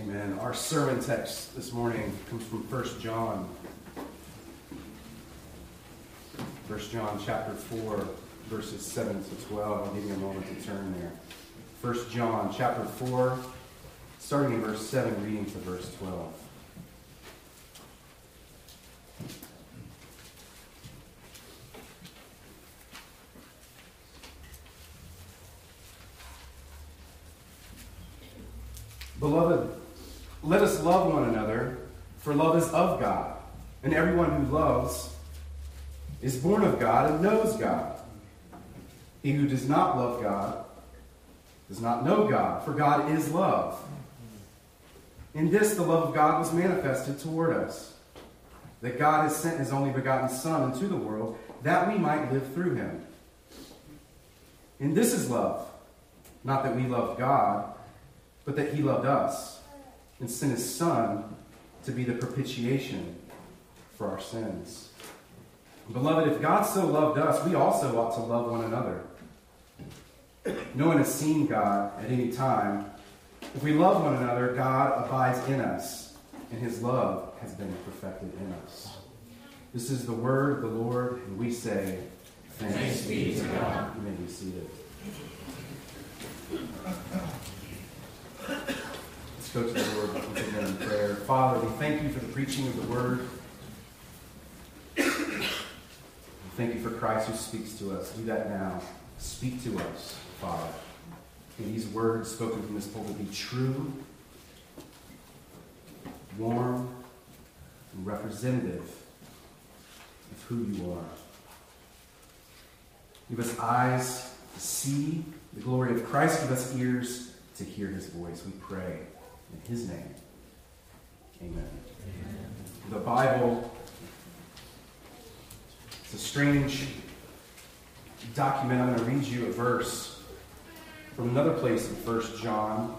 Amen. Our sermon text this morning comes from 1 John. 1 John chapter 4, verses 7 to 12. I'll give you a moment to turn there. 1 John chapter 4, starting in verse 7, reading to verse 12. Beloved, let us love one another, for love is of God. And everyone who loves is born of God and knows God. He who does not love God does not know God, for God is love. In this, the love of God was manifested toward us that God has sent his only begotten Son into the world that we might live through him. And this is love, not that we love God, but that he loved us and sent his Son to be the propitiation for our sins. Beloved, if God so loved us, we also ought to love one another. No one has seen God at any time. If we love one another, God abides in us, and his love has been perfected in us. This is the word of the Lord, and we say, Thanks, Thanks be to God. You may be seated. Let's go to the Lord again in prayer. Father, we thank you for the preaching of the word. Thank you for Christ who speaks to us. Do that now. Speak to us, Father. May these words spoken from this pulpit be true, warm, and representative of who you are. Give us eyes to see the glory of Christ. Give us ears to hear his voice. We pray in his name. Amen. Amen. The Bible it's a strange document. I'm going to read you a verse from another place in 1 John.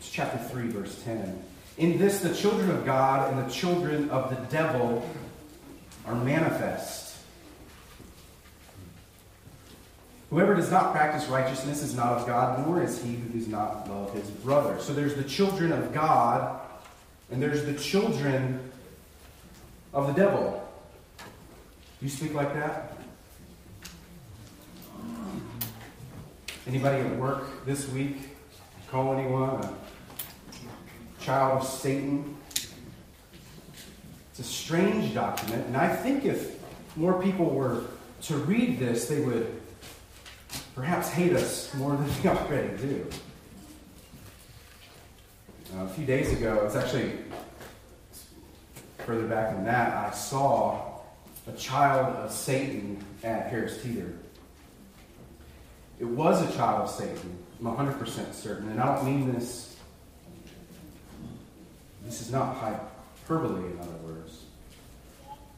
It's chapter 3, verse 10. In this, the children of God and the children of the devil are manifest. Whoever does not practice righteousness is not of God, nor is he who does not love his brother. So there's the children of God, and there's the children of the devil. You speak like that? Anybody at work this week call anyone a child of Satan? It's a strange document, and I think if more people were to read this, they would perhaps hate us more than they already do. Uh, a few days ago, it's actually further back than that, I saw a child of Satan at Harris Teeter. It was a child of Satan. I'm 100% certain. And I don't mean this, this is not hyperbole, in other words.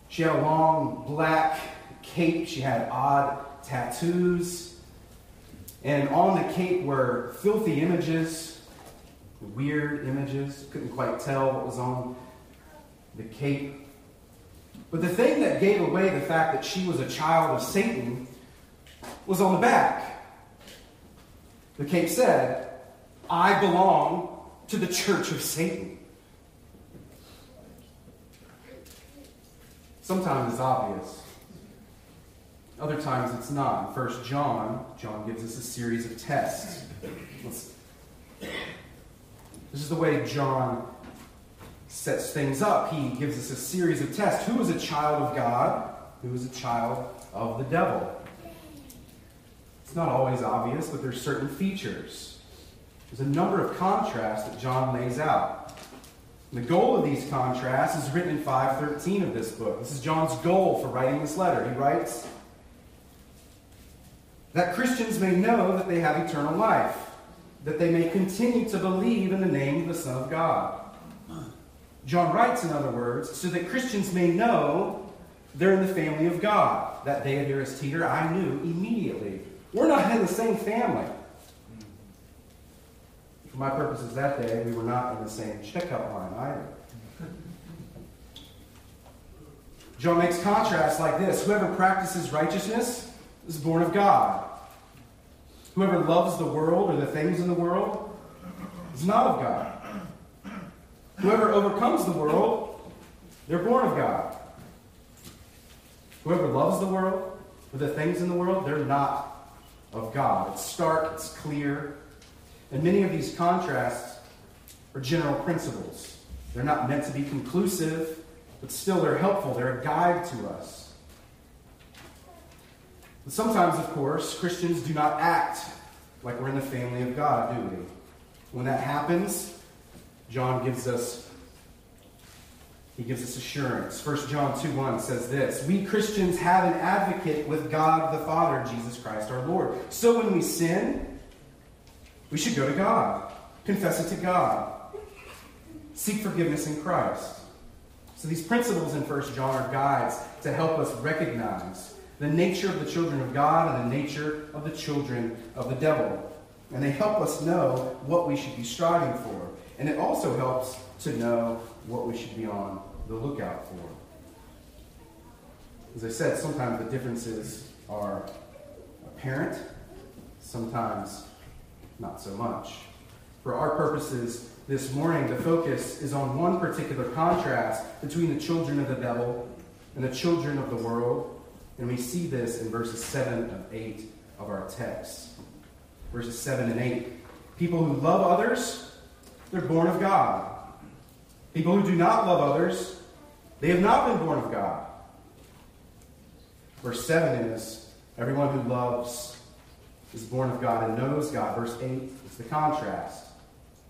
She had a long black cape. She had odd tattoos. And on the cape were filthy images, weird images. Couldn't quite tell what was on the cape. But the thing that gave away the fact that she was a child of Satan was on the back. The cape said, I belong to the church of Satan. Sometimes it's obvious. Other times it's not. First John, John gives us a series of tests. Let's, this is the way John sets things up. He gives us a series of tests. Who is a child of God? Who is a child of the devil? It's not always obvious, but there's certain features. There's a number of contrasts that John lays out. the goal of these contrasts is written in 513 of this book. This is John's goal for writing this letter. He writes that Christians may know that they have eternal life, that they may continue to believe in the name of the Son of God John writes, in other words, so that Christians may know they're in the family of God. That day at Harris Teeter, I knew immediately. We're not in the same family. For my purposes that day, we were not in the same checkout line either. John makes contrasts like this Whoever practices righteousness is born of God. Whoever loves the world or the things in the world is not of God. Whoever overcomes the world, they're born of God. Whoever loves the world or the things in the world, they're not of God. It's stark, it's clear. And many of these contrasts are general principles. They're not meant to be conclusive, but still they're helpful. They're a guide to us. But sometimes, of course, Christians do not act like we're in the family of God, do we? When that happens, John gives us he gives us assurance. 1 John 2 1 says this We Christians have an advocate with God the Father, Jesus Christ our Lord. So when we sin, we should go to God, confess it to God, seek forgiveness in Christ. So these principles in 1 John are guides to help us recognize the nature of the children of God and the nature of the children of the devil. And they help us know what we should be striving for. And it also helps to know what we should be on the lookout for. As I said, sometimes the differences are apparent, sometimes not so much. For our purposes this morning, the focus is on one particular contrast between the children of the devil and the children of the world. And we see this in verses 7 and 8 of our text. Verses 7 and 8. People who love others, they're born of God. People who do not love others, they have not been born of God. Verse 7 is everyone who loves is born of God and knows God. Verse 8 is the contrast.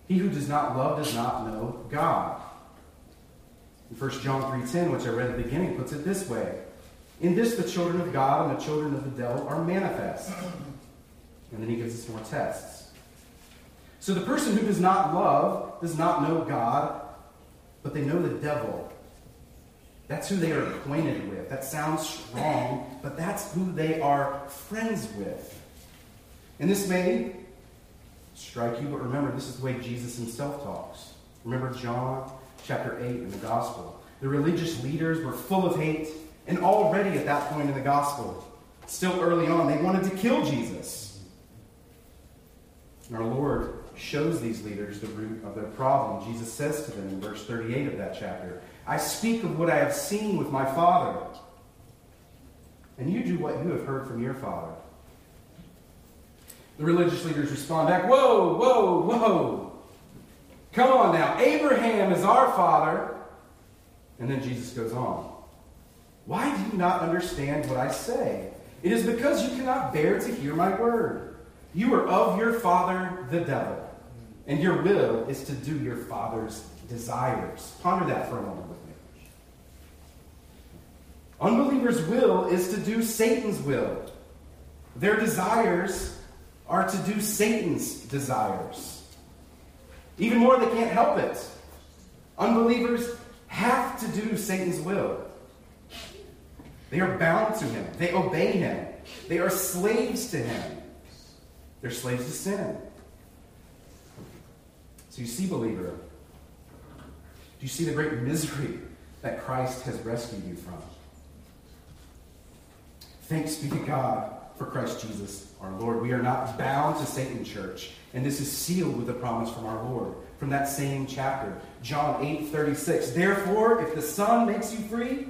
He who does not love does not know God. In 1 John 3.10, which I read at the beginning, puts it this way. In this the children of God and the children of the devil are manifest. And then he gives us more tests. So the person who does not love does not know God, but they know the devil. That's who they are acquainted with. That sounds strong, but that's who they are friends with. And this may strike you, but remember, this is the way Jesus himself talks. Remember John chapter 8 in the gospel. The religious leaders were full of hate, and already at that point in the gospel, still early on, they wanted to kill Jesus. And our Lord shows these leaders the root of their problem. Jesus says to them in verse 38 of that chapter, I speak of what I have seen with my Father, and you do what you have heard from your Father. The religious leaders respond back, Whoa, whoa, whoa. Come on now. Abraham is our father. And then Jesus goes on. Why do you not understand what I say? It is because you cannot bear to hear my word. You are of your father, the devil and your will is to do your Father's desires. Ponder that for a moment with me. Unbelievers' will is to do Satan's will. Their desires are to do Satan's desires. Even more, they can't help it. Unbelievers have to do Satan's will. They are bound to him, they obey him, they are slaves to him. They're slaves to sin. So you see, believer, do you see the great misery that Christ has rescued you from? Thanks be to God for Christ Jesus, our Lord. We are not bound to Satan, church, and this is sealed with a promise from our Lord. From that same chapter, John 8 36. Therefore, if the Son makes you free,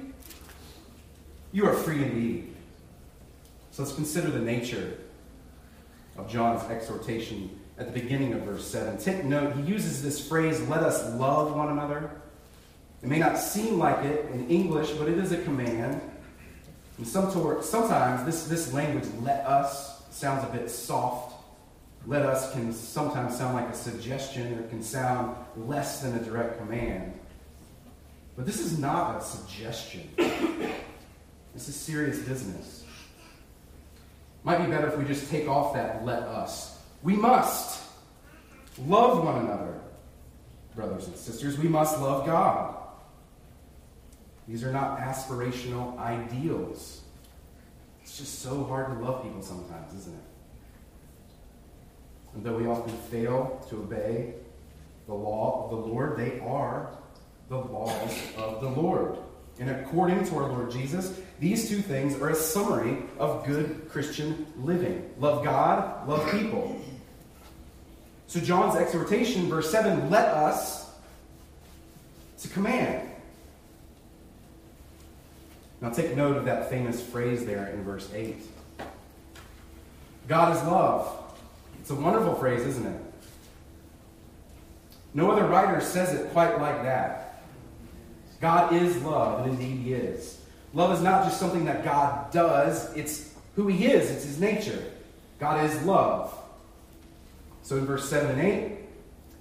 you are free indeed. So let's consider the nature of John's exhortation at the beginning of verse 7. Take note, he uses this phrase, let us love one another. It may not seem like it in English, but it is a command. And sometimes this, this language, let us, sounds a bit soft. Let us can sometimes sound like a suggestion or can sound less than a direct command. But this is not a suggestion. This is serious business. Might be better if we just take off that let us we must love one another, brothers and sisters. We must love God. These are not aspirational ideals. It's just so hard to love people sometimes, isn't it? And though we often fail to obey the law of the Lord, they are the laws of the Lord. And according to our Lord Jesus, these two things are a summary of good Christian living love God, love people. So John's exhortation, verse 7, let us, it's a command. Now take note of that famous phrase there in verse 8. God is love. It's a wonderful phrase, isn't it? No other writer says it quite like that. God is love, and indeed He is. Love is not just something that God does, it's who He is, it's His nature. God is love. So in verse 7 and 8,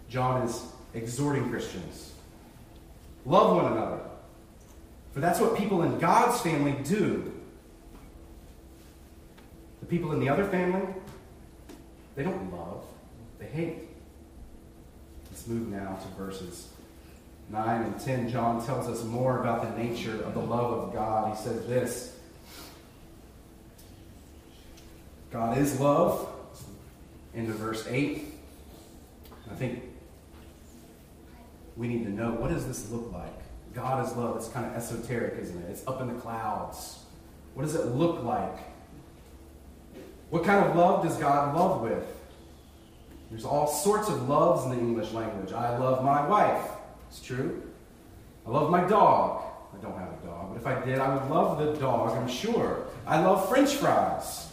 John is exhorting Christians love one another. For that's what people in God's family do. The people in the other family, they don't love, they hate. Let's move now to verses 9 and 10. John tells us more about the nature of the love of God. He says this God is love, into verse 8. I think we need to know what does this look like? God is love. It's kind of esoteric, isn't it? It's up in the clouds. What does it look like? What kind of love does God love with? There's all sorts of loves in the English language. I love my wife. It's true. I love my dog. I don't have a dog, but if I did, I would love the dog, I'm sure. I love french fries.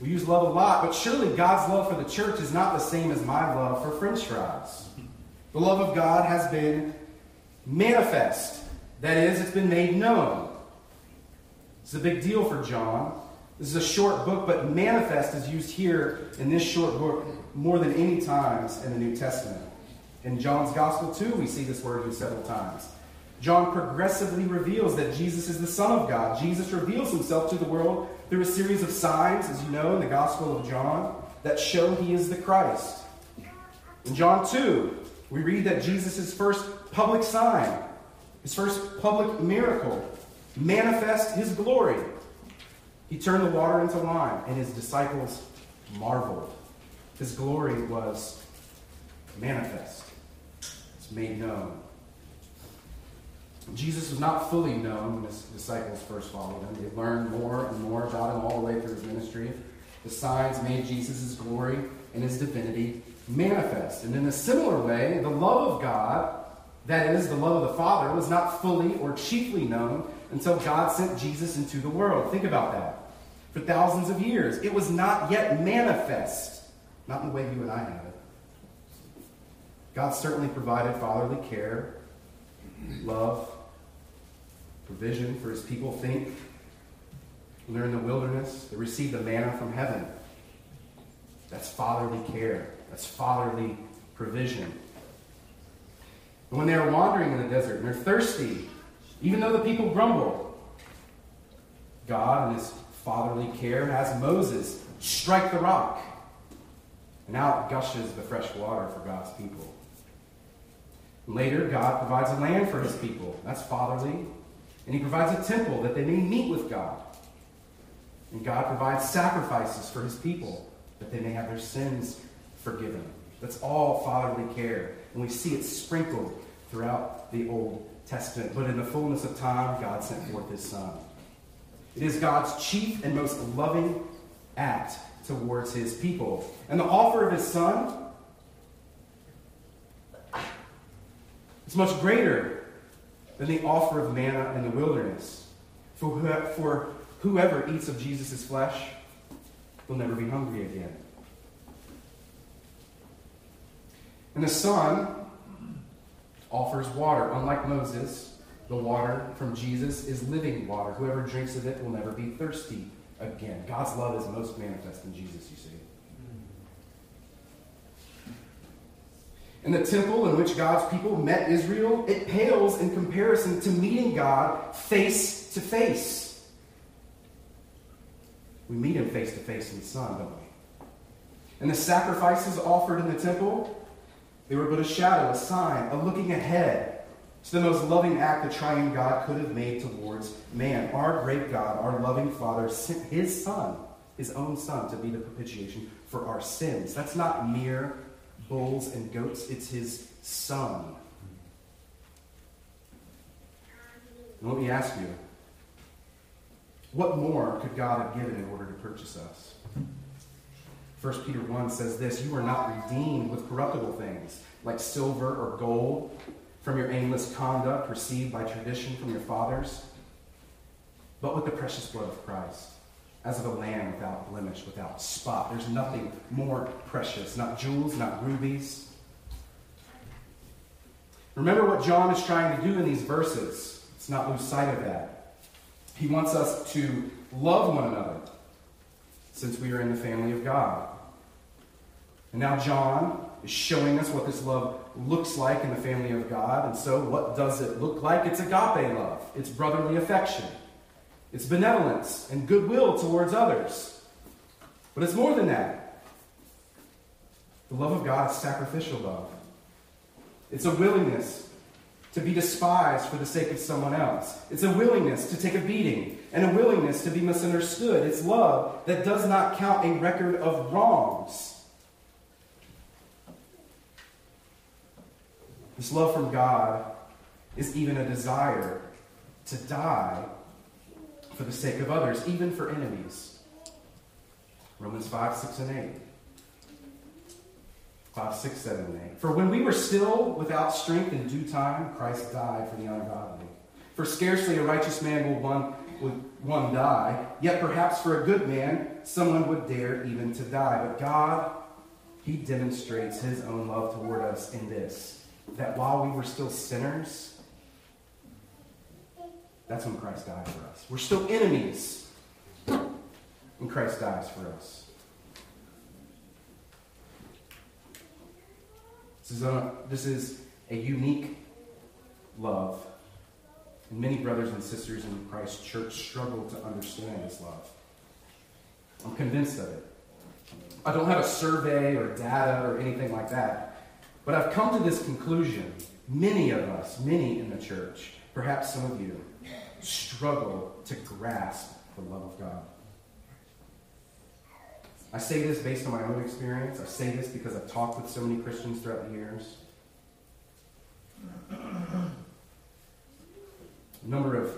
We use love a lot, but surely God's love for the church is not the same as my love for french fries. The love of God has been manifest. That is, it's been made known. It's a big deal for John. This is a short book, but manifest is used here in this short book more than any times in the New Testament. In John's Gospel, too, we see this word used several times. John progressively reveals that Jesus is the Son of God. Jesus reveals himself to the world through a series of signs, as you know, in the Gospel of John, that show he is the Christ. In John 2, we read that Jesus' first public sign, his first public miracle, manifest his glory. He turned the water into wine, and his disciples marveled. His glory was manifest, made known. Jesus was not fully known when his disciples first followed him. They learned more and more about him all the way through his ministry. The signs made Jesus' glory and his divinity manifest. And in a similar way, the love of God, that is, the love of the Father, was not fully or chiefly known until God sent Jesus into the world. Think about that. For thousands of years, it was not yet manifest, not in the way you and I have. God certainly provided fatherly care, love, provision for his people. Think when they're in the wilderness, they received the manna from heaven. That's fatherly care. That's fatherly provision. And when they are wandering in the desert and they're thirsty, even though the people grumble, God, in his fatherly care, has Moses strike the rock. And out gushes the fresh water for God's people. Later, God provides a land for his people. That's fatherly. And he provides a temple that they may meet with God. And God provides sacrifices for his people that they may have their sins forgiven. That's all fatherly care. And we see it sprinkled throughout the Old Testament. But in the fullness of time, God sent forth his Son. It is God's chief and most loving act towards his people. And the offer of his Son is much greater than the offer of manna in the wilderness. For, for whoever eats of Jesus' flesh will never be hungry again. And the Son offers water. Unlike Moses, the water from Jesus is living water. Whoever drinks of it will never be thirsty again. God's love is most manifest in Jesus, you see. And the temple in which God's people met Israel, it pales in comparison to meeting God face to face. We meet him face to face in the Son, don't we? And the sacrifices offered in the temple, they were but a shadow, a sign, a looking ahead to the most loving act the triune God could have made towards man. Our great God, our loving Father, sent his Son, his own Son, to be the propitiation for our sins. That's not mere bulls and goats, it's his Son. And let me ask you what more could God have given in order to purchase us? 1 Peter 1 says this You are not redeemed with corruptible things, like silver or gold, from your aimless conduct received by tradition from your fathers, but with the precious blood of Christ, as of a lamb without blemish, without spot. There's nothing more precious, not jewels, not rubies. Remember what John is trying to do in these verses. Let's not lose sight of that. He wants us to love one another since we are in the family of God. And now John is showing us what this love looks like in the family of God. And so, what does it look like? It's agape love, it's brotherly affection, it's benevolence and goodwill towards others. But it's more than that. The love of God is sacrificial love, it's a willingness to be despised for the sake of someone else. It's a willingness to take a beating and a willingness to be misunderstood. It's love that does not count a record of wrongs. This love from God is even a desire to die for the sake of others, even for enemies. Romans 5, 6, and 8. 5, 6, 7, and 8. For when we were still without strength in due time, Christ died for the ungodly. For scarcely a righteous man will one, would one die, yet perhaps for a good man someone would dare even to die. But God, He demonstrates His own love toward us in this that while we were still sinners, that's when Christ died for us. We're still enemies, and Christ dies for us. This is a, this is a unique love. And many brothers and sisters in Christ's church struggle to understand this love. I'm convinced of it. I don't have a survey or data or anything like that. But I've come to this conclusion. Many of us, many in the church, perhaps some of you, struggle to grasp the love of God. I say this based on my own experience. I say this because I've talked with so many Christians throughout the years. A number of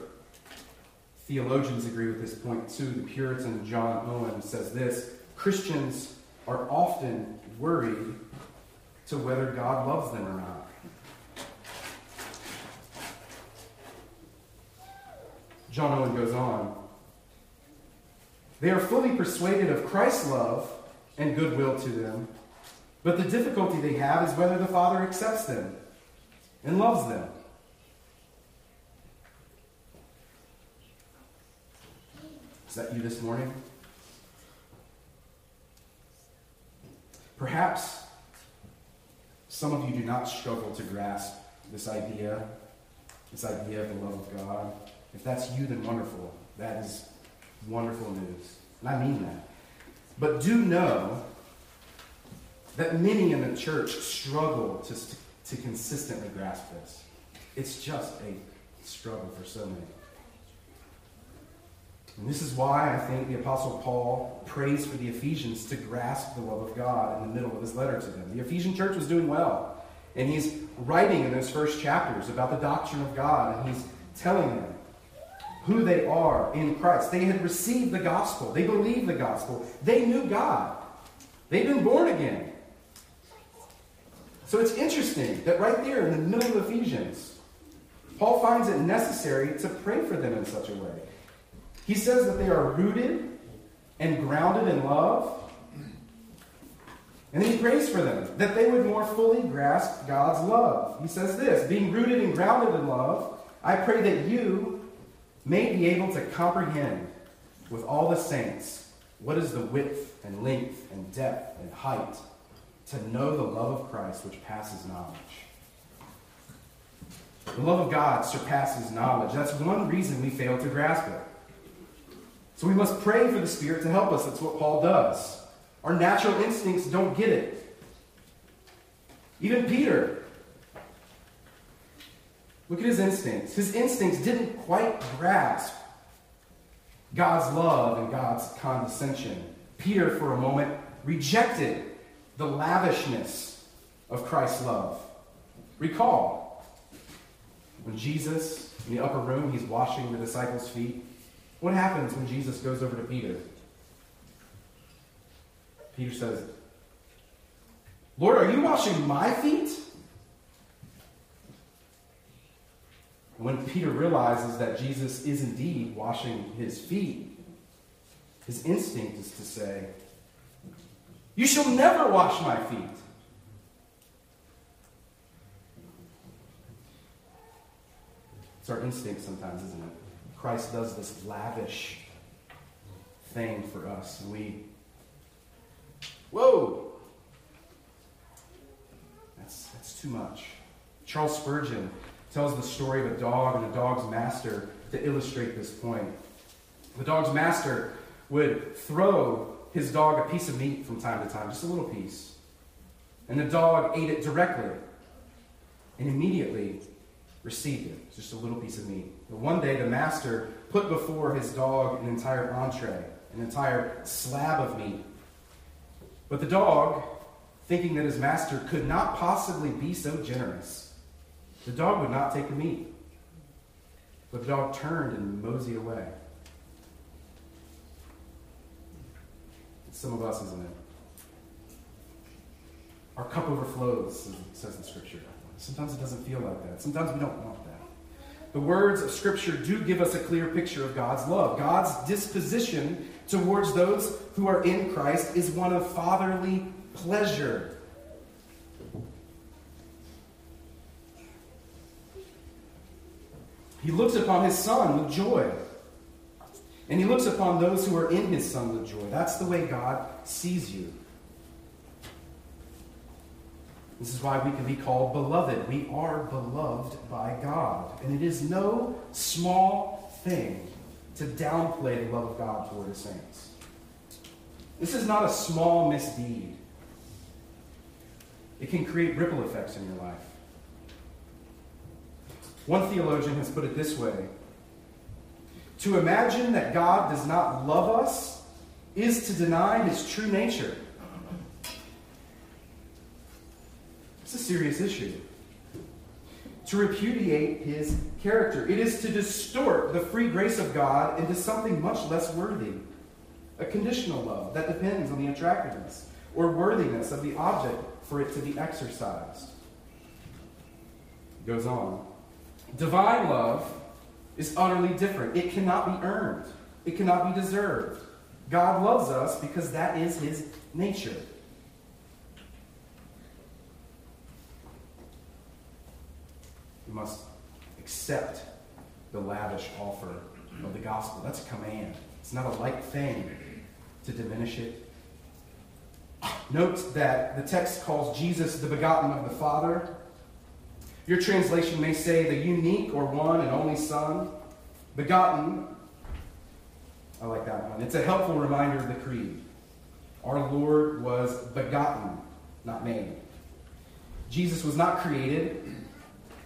theologians agree with this point too. The Puritan John Owen says this Christians are often worried to whether God loves them or not. John Owen goes on. They are fully persuaded of Christ's love and goodwill to them, but the difficulty they have is whether the Father accepts them and loves them. Is that you this morning? Perhaps some of you do not struggle to grasp this idea, this idea of the love of God. If that's you, then wonderful. That is wonderful news. And I mean that. But do know that many in the church struggle to, to consistently grasp this. It's just a struggle for so many. And this is why I think the Apostle Paul prays for the Ephesians to grasp the love of God in the middle of his letter to them. The Ephesian church was doing well. And he's writing in those first chapters about the doctrine of God, and he's telling them who they are in Christ. They had received the gospel, they believed the gospel, they knew God, they've been born again. So it's interesting that right there in the middle of Ephesians, Paul finds it necessary to pray for them in such a way. He says that they are rooted and grounded in love. And then he prays for them, that they would more fully grasp God's love. He says this being rooted and grounded in love, I pray that you may be able to comprehend with all the saints what is the width and length and depth and height, to know the love of Christ which passes knowledge. The love of God surpasses knowledge. That's one reason we fail to grasp it. So we must pray for the Spirit to help us. That's what Paul does. Our natural instincts don't get it. Even Peter. Look at his instincts. His instincts didn't quite grasp God's love and God's condescension. Peter, for a moment, rejected the lavishness of Christ's love. Recall when Jesus, in the upper room, he's washing the disciples' feet. What happens when Jesus goes over to Peter? Peter says, Lord, are you washing my feet? And when Peter realizes that Jesus is indeed washing his feet, his instinct is to say, You shall never wash my feet. It's our instinct sometimes, isn't it? Christ does this lavish thing for us, and we, whoa, that's, that's too much. Charles Spurgeon tells the story of a dog and a dog's master to illustrate this point. The dog's master would throw his dog a piece of meat from time to time, just a little piece. And the dog ate it directly and immediately received it, just a little piece of meat. But one day, the master put before his dog an entire entree, an entire slab of meat. But the dog, thinking that his master could not possibly be so generous, the dog would not take the meat. But the dog turned and moseyed away. It's some of us, isn't it? Our cup overflows, says the Scripture. Sometimes it doesn't feel like that. Sometimes we don't want that. The words of Scripture do give us a clear picture of God's love. God's disposition towards those who are in Christ is one of fatherly pleasure. He looks upon his son with joy. And he looks upon those who are in his son with joy. That's the way God sees you. This is why we can be called beloved. We are beloved by God. And it is no small thing to downplay the love of God toward his saints. This is not a small misdeed. It can create ripple effects in your life. One theologian has put it this way To imagine that God does not love us is to deny his true nature. It's a serious issue. To repudiate his character. It is to distort the free grace of God into something much less worthy. A conditional love that depends on the attractiveness or worthiness of the object for it to be exercised. It goes on. Divine love is utterly different. It cannot be earned, it cannot be deserved. God loves us because that is his nature. We must accept the lavish offer of the gospel. That's a command. It's not a light thing to diminish it. Note that the text calls Jesus the begotten of the Father. Your translation may say the unique or one and only Son. Begotten. I like that one. It's a helpful reminder of the creed. Our Lord was begotten, not made. Jesus was not created.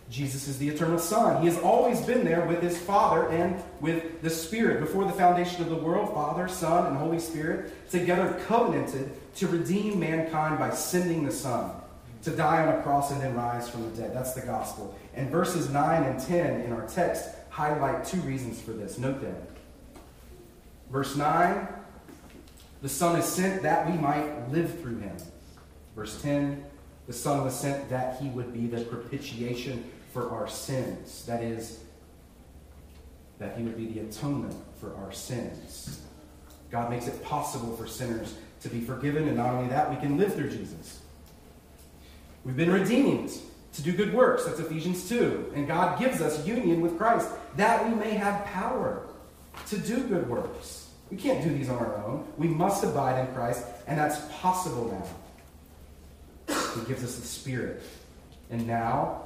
Jesus is the eternal Son. He has always been there with his Father and with the Spirit. Before the foundation of the world, Father, Son, and Holy Spirit together covenanted to redeem mankind by sending the Son to die on a cross and then rise from the dead. That's the gospel. And verses 9 and 10 in our text highlight two reasons for this. Note them. Verse 9 the Son is sent that we might live through him. Verse 10 the Son was sent that he would be the propitiation for our sins. That is, that he would be the atonement for our sins. God makes it possible for sinners to be forgiven, and not only that, we can live through Jesus. We've been redeemed to do good works. That's Ephesians 2. And God gives us union with Christ that we may have power to do good works. We can't do these on our own. We must abide in Christ, and that's possible now. He gives us the Spirit. And now,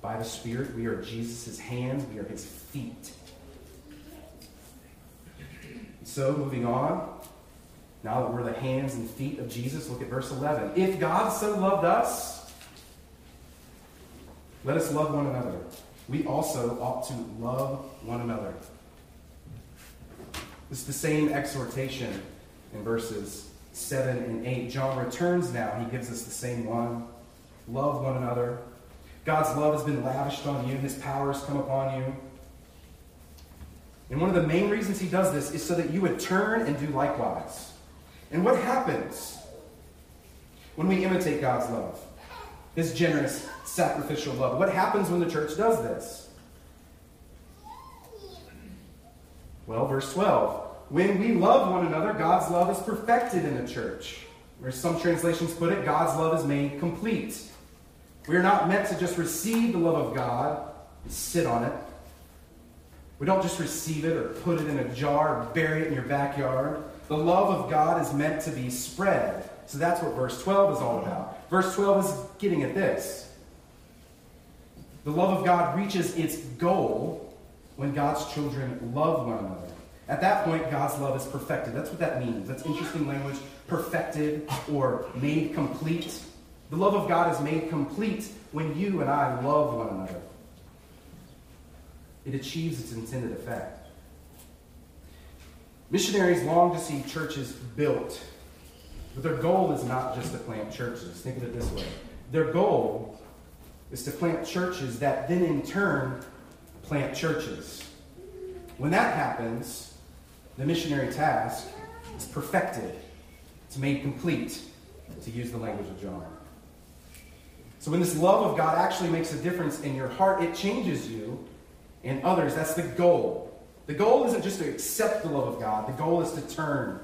by the Spirit, we are Jesus' hands, we are his feet. So, moving on, now that we're the hands and feet of Jesus, look at verse 11. If God so loved us, let us love one another. We also ought to love one another. It's the same exhortation in verses 7 and 8. John returns now. He gives us the same one. Love one another. God's love has been lavished on you, His power has come upon you. And one of the main reasons He does this is so that you would turn and do likewise. And what happens when we imitate God's love? His generous, sacrificial love. What happens when the church does this? Well, verse 12. When we love one another, God's love is perfected in the church. Or some translations put it, God's love is made complete. We are not meant to just receive the love of God and sit on it. We don't just receive it or put it in a jar or bury it in your backyard. The love of God is meant to be spread. So that's what verse 12 is all about. Verse 12 is getting at this. The love of God reaches its goal when God's children love one another. At that point, God's love is perfected. That's what that means. That's interesting language. Perfected or made complete. The love of God is made complete when you and I love one another. It achieves its intended effect. Missionaries long to see churches built, but their goal is not just to plant churches. Think of it this way their goal is to plant churches that then in turn plant churches. When that happens, the missionary task is perfected, it's made complete, to use the language of John. So when this love of God actually makes a difference in your heart, it changes you and others. That's the goal. The goal isn't just to accept the love of God, the goal is to turn.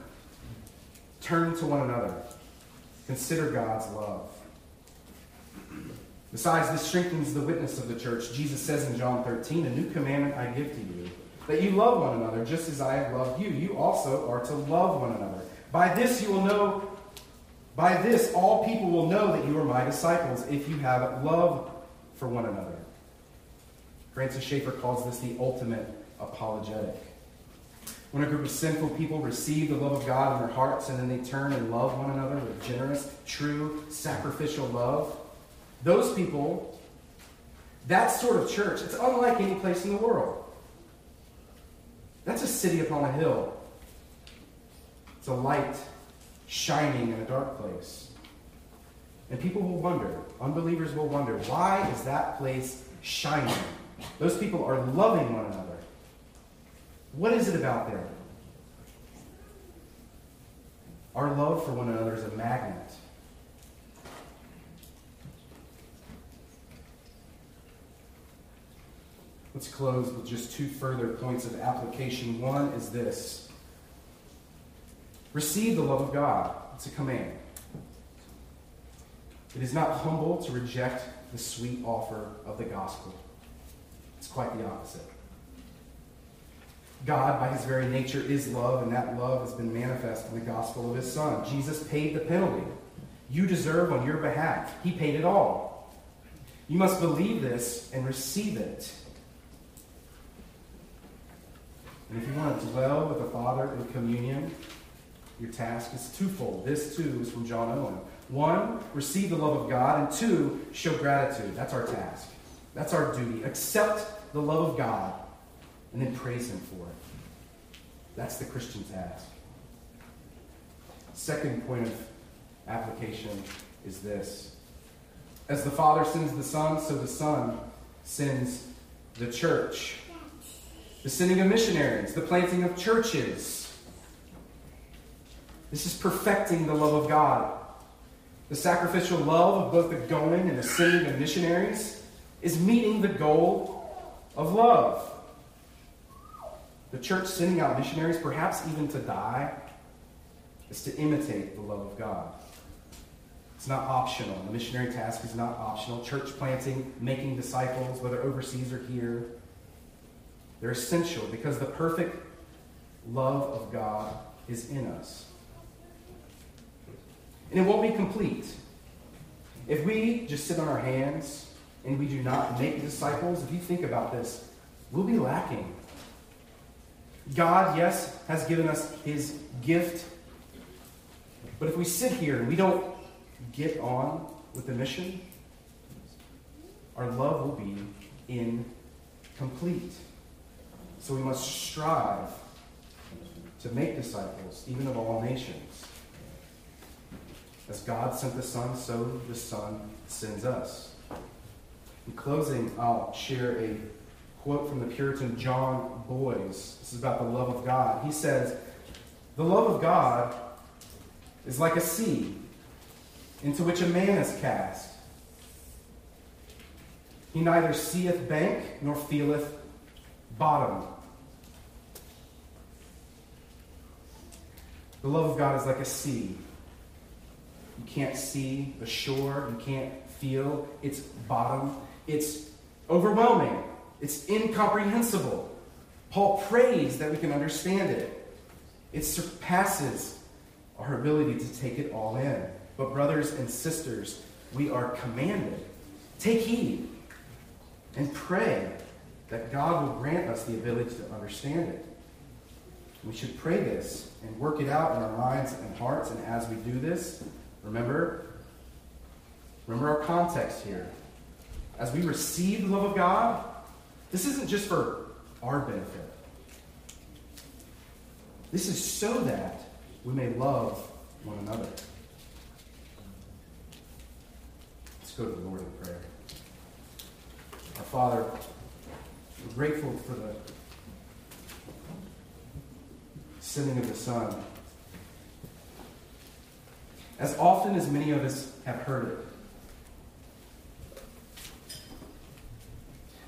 Turn to one another. Consider God's love. Besides, this strengthens the witness of the church. Jesus says in John 13, A new commandment I give to you, that you love one another just as I have loved you. You also are to love one another. By this you will know, by this all people will know that you are my disciples, if you have love for one another. Francis Schaeffer calls this the ultimate apologetic. When a group of sinful people receive the love of God in their hearts and then they turn and love one another with generous, true, sacrificial love, those people, that sort of church, it's unlike any place in the world. That's a city upon a hill. It's a light shining in a dark place. And people will wonder, unbelievers will wonder, why is that place shining? Those people are loving one another. What is it about them? Our love for one another is a magnet. Let's close with just two further points of application. One is this receive the love of God. It's a command. It is not humble to reject the sweet offer of the gospel. It's quite the opposite. God, by his very nature, is love, and that love has been manifest in the gospel of his Son. Jesus paid the penalty you deserve on your behalf. He paid it all. You must believe this and receive it. And if you want to dwell with the Father in communion, your task is twofold. This, too, is from John Owen. One, receive the love of God, and two, show gratitude. That's our task. That's our duty. Accept the love of God and then praise Him for it. That's the Christian task. Second point of application is this As the Father sends the Son, so the Son sends the church. The sending of missionaries, the planting of churches. This is perfecting the love of God. The sacrificial love of both the going and the sending of missionaries is meeting the goal of love. The church sending out missionaries, perhaps even to die, is to imitate the love of God. It's not optional. The missionary task is not optional. Church planting, making disciples, whether overseas or here, they're essential because the perfect love of God is in us. And it won't be complete. If we just sit on our hands and we do not make disciples, if you think about this, we'll be lacking. God, yes, has given us his gift. But if we sit here and we don't get on with the mission, our love will be incomplete. So we must strive to make disciples, even of all nations. As God sent the Son, so the Son sends us. In closing, I'll share a quote from the Puritan John Boyes. This is about the love of God. He says, The love of God is like a sea into which a man is cast. He neither seeth bank nor feeleth bottom. The love of God is like a sea. You can't see the shore, you can't feel its bottom. It's overwhelming, it's incomprehensible. Paul prays that we can understand it. It surpasses our ability to take it all in. But, brothers and sisters, we are commanded take heed and pray that God will grant us the ability to understand it. We should pray this and work it out in our minds and hearts. And as we do this, remember, remember our context here. As we receive the love of God, this isn't just for our benefit. This is so that we may love one another. Let's go to the Lord in prayer. Our Father, we're grateful for the sending of the Son. As often as many of us have heard it,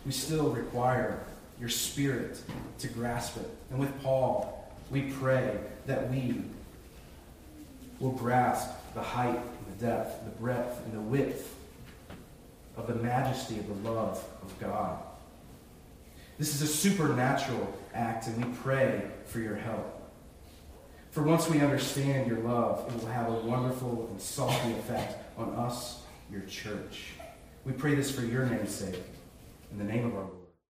we still require your Spirit to grasp it. And with Paul, we pray that we will grasp the height and the depth, the breadth and the width of the majesty of the love of God. This is a supernatural act, and we pray for your help. For once we understand your love, it will have a wonderful and salty effect on us, your church. We pray this for your name's sake. In the name of our Lord.